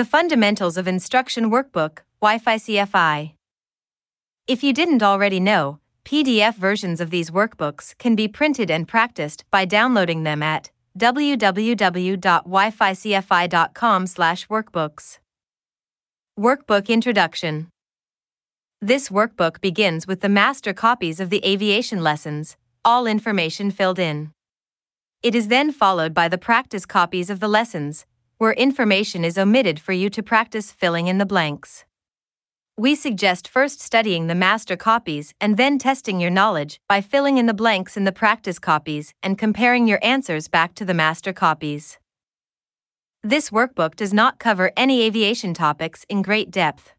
The Fundamentals of Instruction Workbook, Wi-Fi CFI. If you didn't already know, PDF versions of these workbooks can be printed and practiced by downloading them at www.wificfi.com/workbooks. Workbook Introduction This workbook begins with the master copies of the aviation lessons, all information filled in. It is then followed by the practice copies of the lessons, where information is omitted for you to practice filling in the blanks. We suggest first studying the master copies and then testing your knowledge by filling in the blanks in the practice copies and comparing your answers back to the master copies. This workbook does not cover any aviation topics in great depth.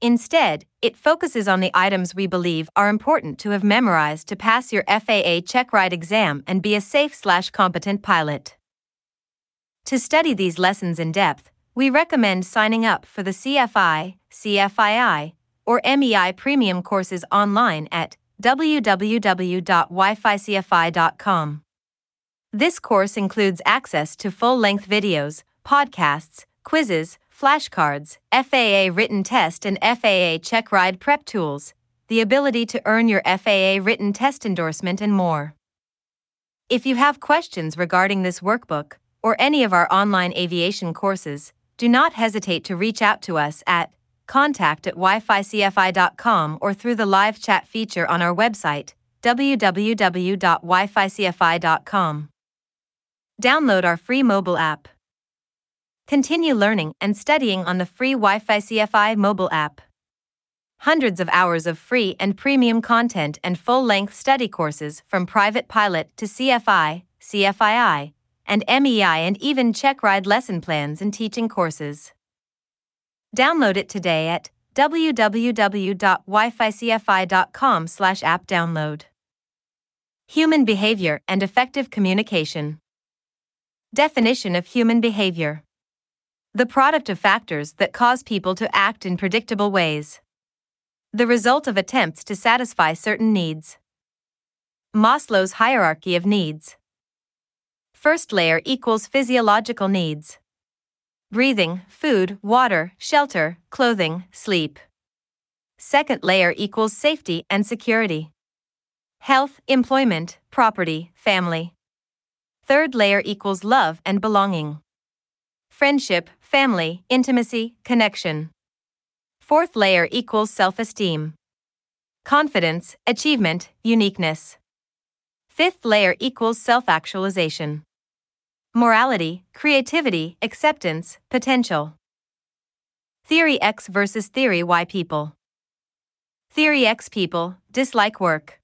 Instead, it focuses on the items we believe are important to have memorized to pass your FAA check ride exam and be a safe slash competent pilot. To study these lessons in depth, we recommend signing up for the CFI, CFII, or MEI premium courses online at www.wificfi.com. This course includes access to full length videos, podcasts, quizzes, flashcards, FAA written test and FAA check ride prep tools, the ability to earn your FAA written test endorsement, and more. If you have questions regarding this workbook, or any of our online aviation courses, do not hesitate to reach out to us at contact at wificfi.com or through the live chat feature on our website, www.wificfi.com. Download our free mobile app. Continue learning and studying on the free Wi-Fi CFI mobile app. Hundreds of hours of free and premium content and full-length study courses from private pilot to CFI, CFII, and MEI and even check ride lesson plans and teaching courses. Download it today at www.wificfi.com slash app download. Human behavior and effective communication. Definition of human behavior. The product of factors that cause people to act in predictable ways. The result of attempts to satisfy certain needs. Maslow's hierarchy of needs. First layer equals physiological needs breathing, food, water, shelter, clothing, sleep. Second layer equals safety and security health, employment, property, family. Third layer equals love and belonging friendship, family, intimacy, connection. Fourth layer equals self esteem confidence, achievement, uniqueness. Fifth layer equals self actualization morality, creativity, acceptance, potential. Theory X versus Theory Y people. Theory X people dislike work.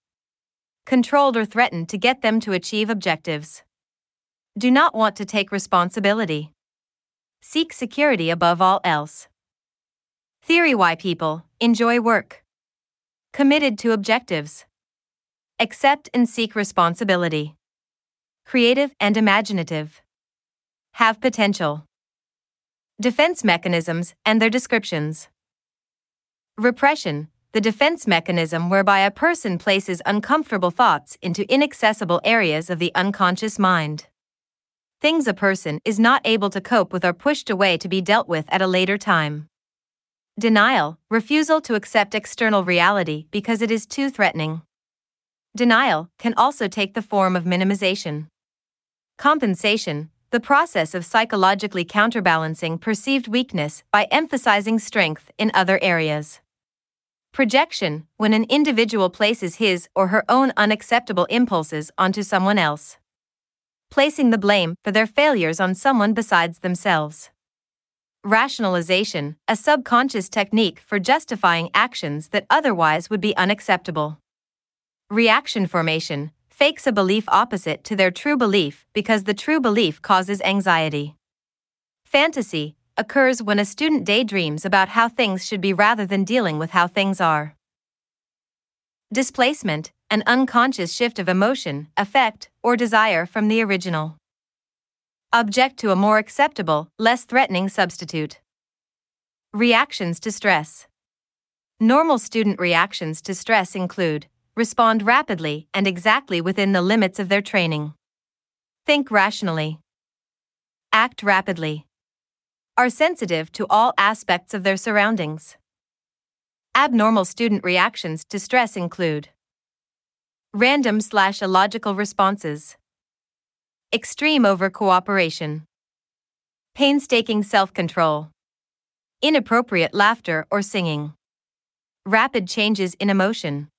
Controlled or threatened to get them to achieve objectives. Do not want to take responsibility. Seek security above all else. Theory Y people enjoy work. Committed to objectives. Accept and seek responsibility creative and imaginative. Have potential. Defense mechanisms and their descriptions. Repression, the defense mechanism whereby a person places uncomfortable thoughts into inaccessible areas of the unconscious mind. Things a person is not able to cope with are pushed away to be dealt with at a later time. Denial, refusal to accept external reality because it is too threatening. Denial can also take the form of minimization. Compensation, the process of psychologically counterbalancing perceived weakness by emphasizing strength in other areas. Projection, when an individual places his or her own unacceptable impulses onto someone else. Placing the blame for their failures on someone besides themselves. Rationalization, a subconscious technique for justifying actions that otherwise would be unacceptable. Reaction formation, fakes a belief opposite to their true belief because the true belief causes anxiety. Fantasy occurs when a student daydreams about how things should be rather than dealing with how things are. Displacement, an unconscious shift of emotion, affect, or desire from the original. Object to a more acceptable, less threatening substitute. Reactions to stress. Normal student reactions to stress include respond rapidly and exactly within the limits of their training. Think rationally. Act rapidly. are sensitive to all aspects of their surroundings. Abnormal student reactions to stress include random slash illogical responses, extreme over cooperation, painstaking self control, inappropriate laughter or singing, rapid changes in emotion,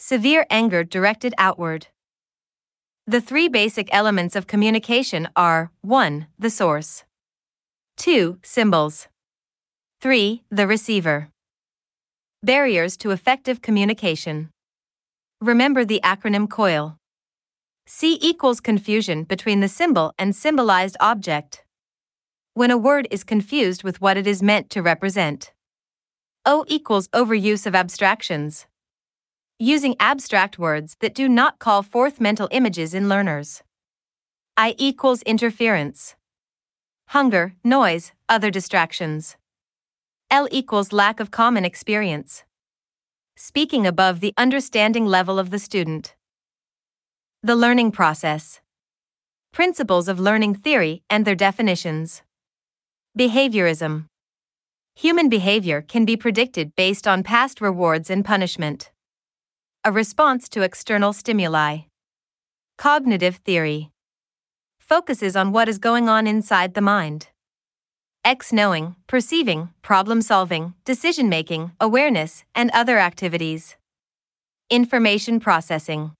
severe anger directed outward. The three basic elements of communication are 1. The source, 2. Symbols, 3. The receiver. Barriers to effective communication. Remember the acronym COIL. C equals confusion between the symbol and symbolized object. When a word is confused with what it is meant to represent. O equals overuse of abstractions. Using abstract words that do not call forth mental images in learners. I equals interference. Hunger, noise, other distractions. L equals lack of common experience. Speaking above the understanding level of the student. The learning process. Principles of learning theory and their definitions. Behaviorism. Human behavior can be predicted based on past rewards and punishment. A response to external stimuli. Cognitive theory. Focuses on what is going on inside the mind. X knowing, perceiving, problem solving, decision making, awareness, and other activities. Information processing.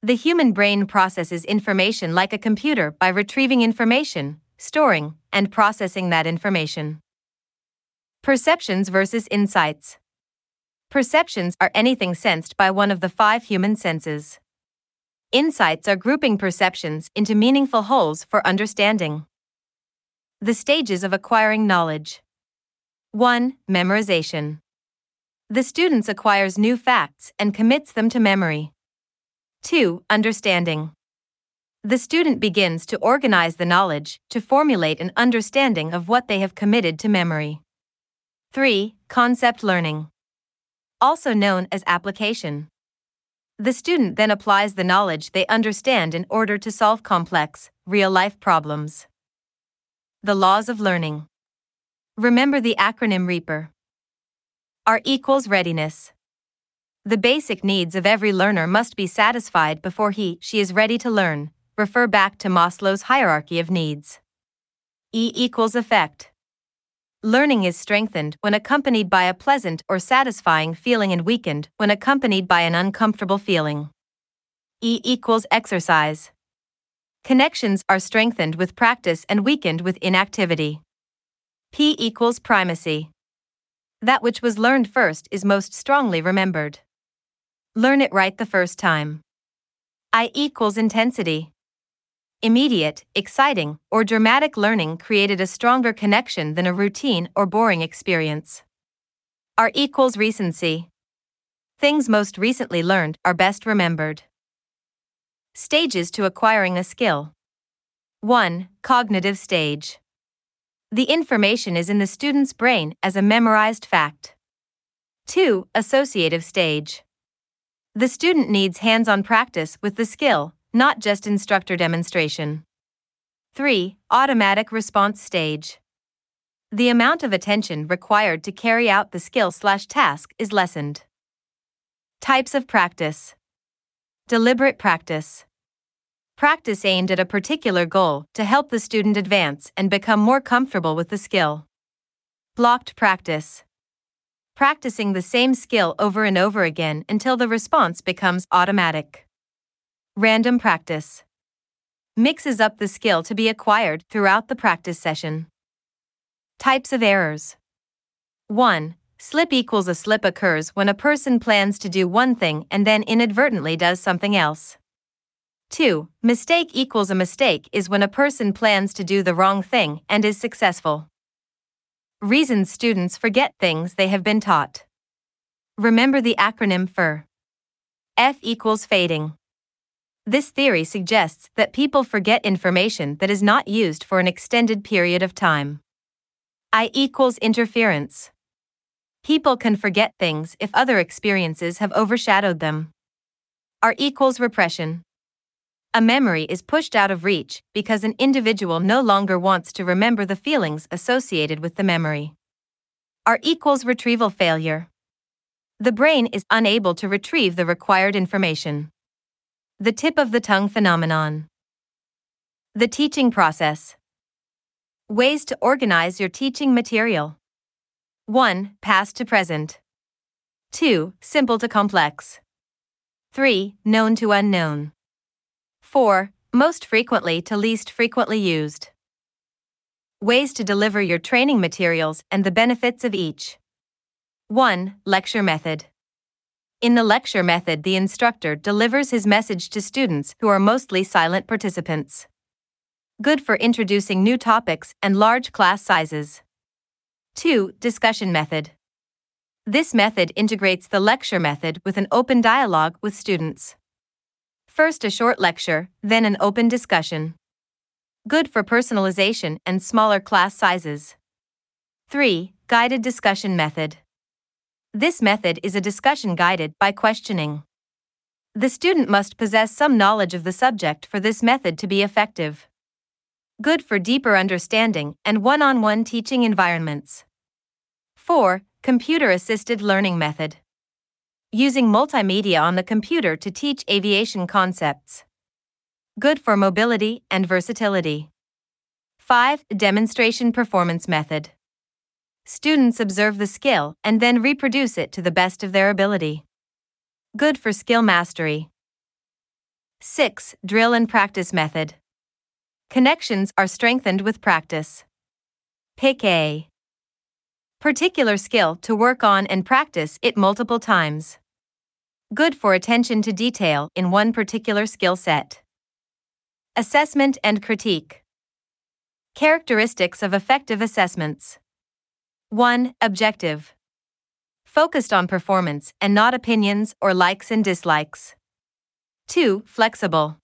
The human brain processes information like a computer by retrieving information, storing, and processing that information. Perceptions versus insights. Perceptions are anything sensed by one of the five human senses. Insights are grouping perceptions into meaningful wholes for understanding. The stages of acquiring knowledge. 1. Memorization. The student acquires new facts and commits them to memory. 2. Understanding. The student begins to organize the knowledge to formulate an understanding of what they have committed to memory. 3. Concept learning. Also known as application. The student then applies the knowledge they understand in order to solve complex, real life problems. The laws of learning. Remember the acronym REAPER. R equals readiness. The basic needs of every learner must be satisfied before he, she is ready to learn. Refer back to Maslow's hierarchy of needs. E equals effect. Learning is strengthened when accompanied by a pleasant or satisfying feeling and weakened when accompanied by an uncomfortable feeling. E equals exercise. Connections are strengthened with practice and weakened with inactivity. P equals primacy. That which was learned first is most strongly remembered. Learn it right the first time. I equals intensity. Immediate, exciting, or dramatic learning created a stronger connection than a routine or boring experience. R equals recency. Things most recently learned are best remembered. Stages to acquiring a skill. 1. Cognitive stage. The information is in the student's brain as a memorized fact. 2. Associative stage. The student needs hands on practice with the skill, not just instructor demonstration. 3. Automatic response stage. The amount of attention required to carry out the skill slash task is lessened. Types of practice Deliberate practice. Practice aimed at a particular goal to help the student advance and become more comfortable with the skill. Blocked practice. Practicing the same skill over and over again until the response becomes automatic. Random practice. Mixes up the skill to be acquired throughout the practice session. Types of errors 1. Slip equals a slip occurs when a person plans to do one thing and then inadvertently does something else. 2. Mistake equals a mistake is when a person plans to do the wrong thing and is successful. Reasons students forget things they have been taught. Remember the acronym FER. F equals fading. This theory suggests that people forget information that is not used for an extended period of time. I equals interference. People can forget things if other experiences have overshadowed them. R equals repression. A memory is pushed out of reach because an individual no longer wants to remember the feelings associated with the memory. R equals retrieval failure. The brain is unable to retrieve the required information. The tip of the tongue phenomenon. The teaching process. Ways to organize your teaching material. 1. Past to present. 2. Simple to complex. 3. Known to unknown. 4. Most frequently to least frequently used. Ways to deliver your training materials and the benefits of each. 1. Lecture method. In the lecture method, the instructor delivers his message to students who are mostly silent participants. Good for introducing new topics and large class sizes. 2. Discussion method. This method integrates the lecture method with an open dialogue with students. First, a short lecture, then, an open discussion. Good for personalization and smaller class sizes. 3. Guided discussion method. This method is a discussion guided by questioning. The student must possess some knowledge of the subject for this method to be effective. Good for deeper understanding and one on one teaching environments. 4. Computer assisted learning method. Using multimedia on the computer to teach aviation concepts. Good for mobility and versatility. 5. Demonstration performance method. Students observe the skill and then reproduce it to the best of their ability. Good for skill mastery. 6. Drill and practice method. Connections are strengthened with practice. Pick a particular skill to work on and practice it multiple times. Good for attention to detail in one particular skill set. Assessment and critique. Characteristics of effective assessments. 1. Objective. Focused on performance and not opinions or likes and dislikes. 2. Flexible.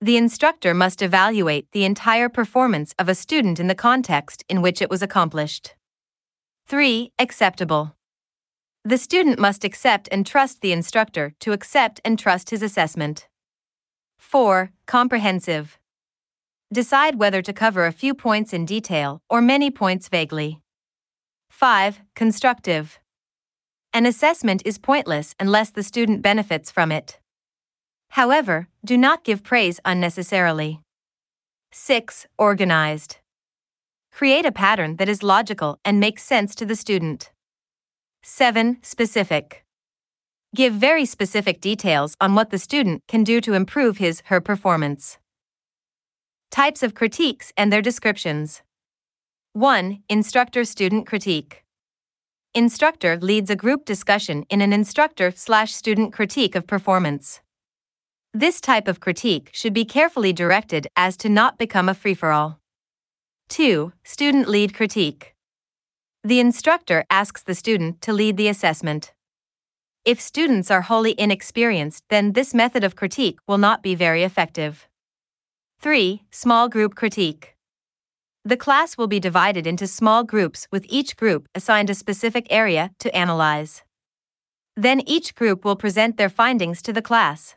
The instructor must evaluate the entire performance of a student in the context in which it was accomplished. 3. Acceptable. The student must accept and trust the instructor to accept and trust his assessment. 4. Comprehensive. Decide whether to cover a few points in detail or many points vaguely. 5. Constructive. An assessment is pointless unless the student benefits from it. However, do not give praise unnecessarily. 6. Organized. Create a pattern that is logical and makes sense to the student. 7. Specific. Give very specific details on what the student can do to improve his her performance. Types of critiques and their descriptions. 1. Instructor student critique. Instructor leads a group discussion in an instructor slash student critique of performance. This type of critique should be carefully directed as to not become a free for all. 2. Student lead critique. The instructor asks the student to lead the assessment. If students are wholly inexperienced, then this method of critique will not be very effective. 3. Small group critique. The class will be divided into small groups with each group assigned a specific area to analyze. Then each group will present their findings to the class.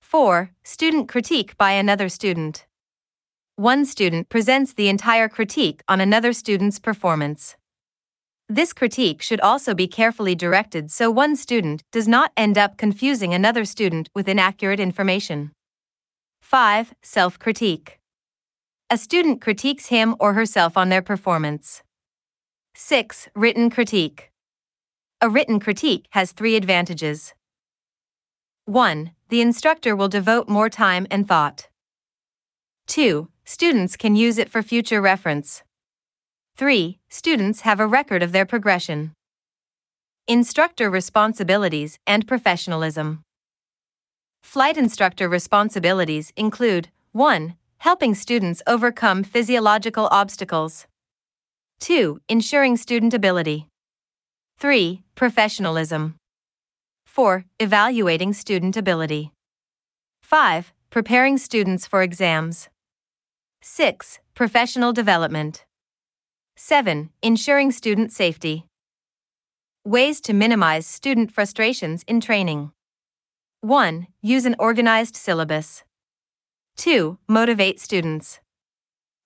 4. Student critique by another student. One student presents the entire critique on another student's performance. This critique should also be carefully directed so one student does not end up confusing another student with inaccurate information. 5. Self critique. A student critiques him or herself on their performance. 6. Written critique. A written critique has three advantages. 1. The instructor will devote more time and thought. 2. Students can use it for future reference. 3. Students have a record of their progression. Instructor responsibilities and professionalism. Flight instructor responsibilities include 1 helping students overcome physiological obstacles. 2. Ensuring student ability. 3. Professionalism. 4. Evaluating student ability. 5. Preparing students for exams. 6. Professional development. 7. Ensuring student safety. Ways to minimize student frustrations in training. 1. Use an organized syllabus. 2. Motivate students.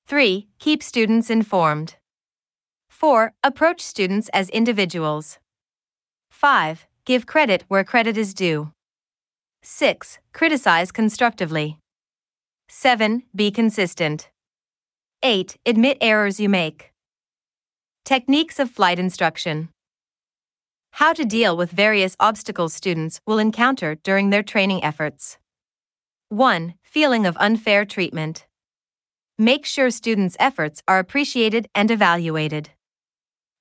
3. Keep students informed. 4. Approach students as individuals. 5. Give credit where credit is due. 6. Criticize constructively. 7. Be consistent. 8. Admit errors you make. Techniques of flight instruction. How to deal with various obstacles students will encounter during their training efforts. 1. Feeling of unfair treatment. Make sure students' efforts are appreciated and evaluated.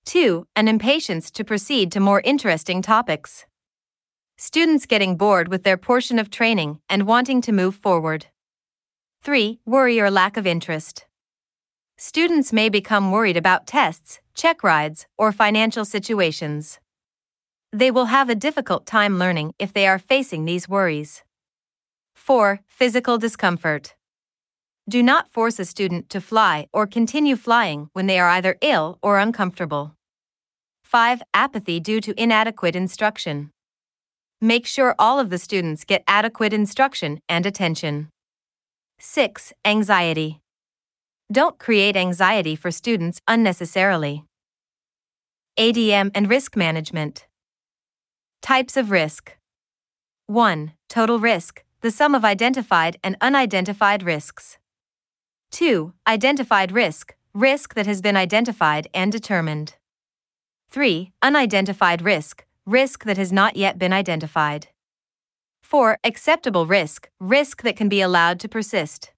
2. An impatience to proceed to more interesting topics. Students getting bored with their portion of training and wanting to move forward. 3. Worry or lack of interest. Students may become worried about tests, check rides, or financial situations. They will have a difficult time learning if they are facing these worries. 4. Physical discomfort. Do not force a student to fly or continue flying when they are either ill or uncomfortable. 5. Apathy due to inadequate instruction. Make sure all of the students get adequate instruction and attention. 6. Anxiety. Don't create anxiety for students unnecessarily. ADM and risk management. Types of risk 1. Total risk, the sum of identified and unidentified risks. 2. Identified risk, risk that has been identified and determined. 3. Unidentified risk, risk that has not yet been identified. 4. Acceptable risk, risk that can be allowed to persist.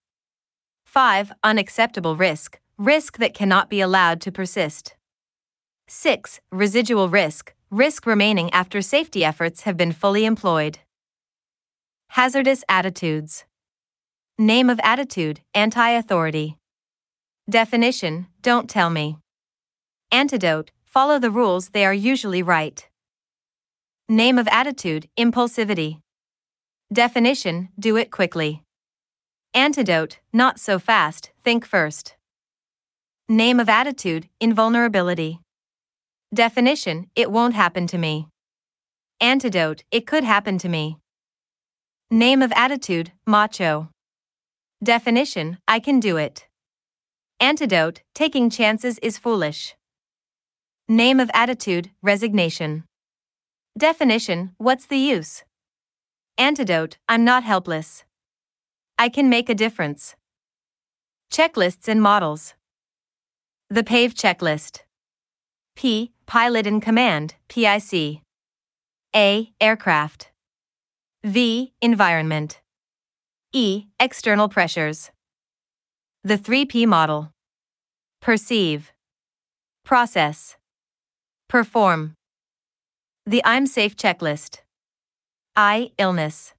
5. Unacceptable risk, risk that cannot be allowed to persist. 6. Residual risk, risk remaining after safety efforts have been fully employed. Hazardous attitudes. Name of attitude, anti authority. Definition, don't tell me. Antidote, follow the rules, they are usually right. Name of attitude, impulsivity. Definition, do it quickly. Antidote, not so fast, think first. Name of attitude, invulnerability. Definition, it won't happen to me. Antidote, it could happen to me. Name of attitude, macho. Definition, I can do it. Antidote, taking chances is foolish. Name of attitude, resignation. Definition, what's the use? Antidote, I'm not helpless. I can make a difference. Checklists and models. The PAVE checklist. P. Pilot in command, PIC. A. Aircraft. V. Environment. E. External pressures. The 3P model. Perceive. Process. Perform. The I'm Safe checklist. I. Illness.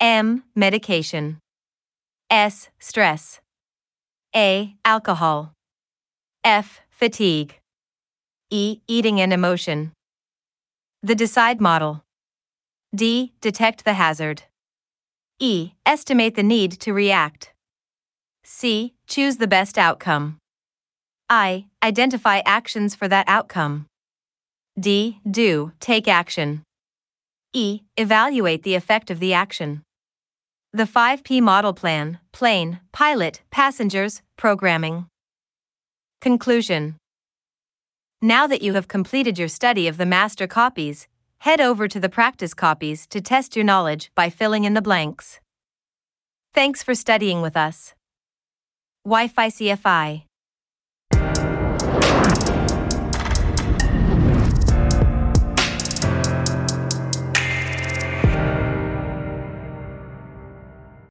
M. Medication. S. Stress. A. Alcohol. F. Fatigue. E. Eating and emotion. The Decide model. D. Detect the hazard. E. Estimate the need to react. C. Choose the best outcome. I. Identify actions for that outcome. D. Do, take action. E. Evaluate the effect of the action. The 5P model plan, plane, pilot, passengers, programming. Conclusion Now that you have completed your study of the master copies, head over to the practice copies to test your knowledge by filling in the blanks. Thanks for studying with us. Wi Fi CFI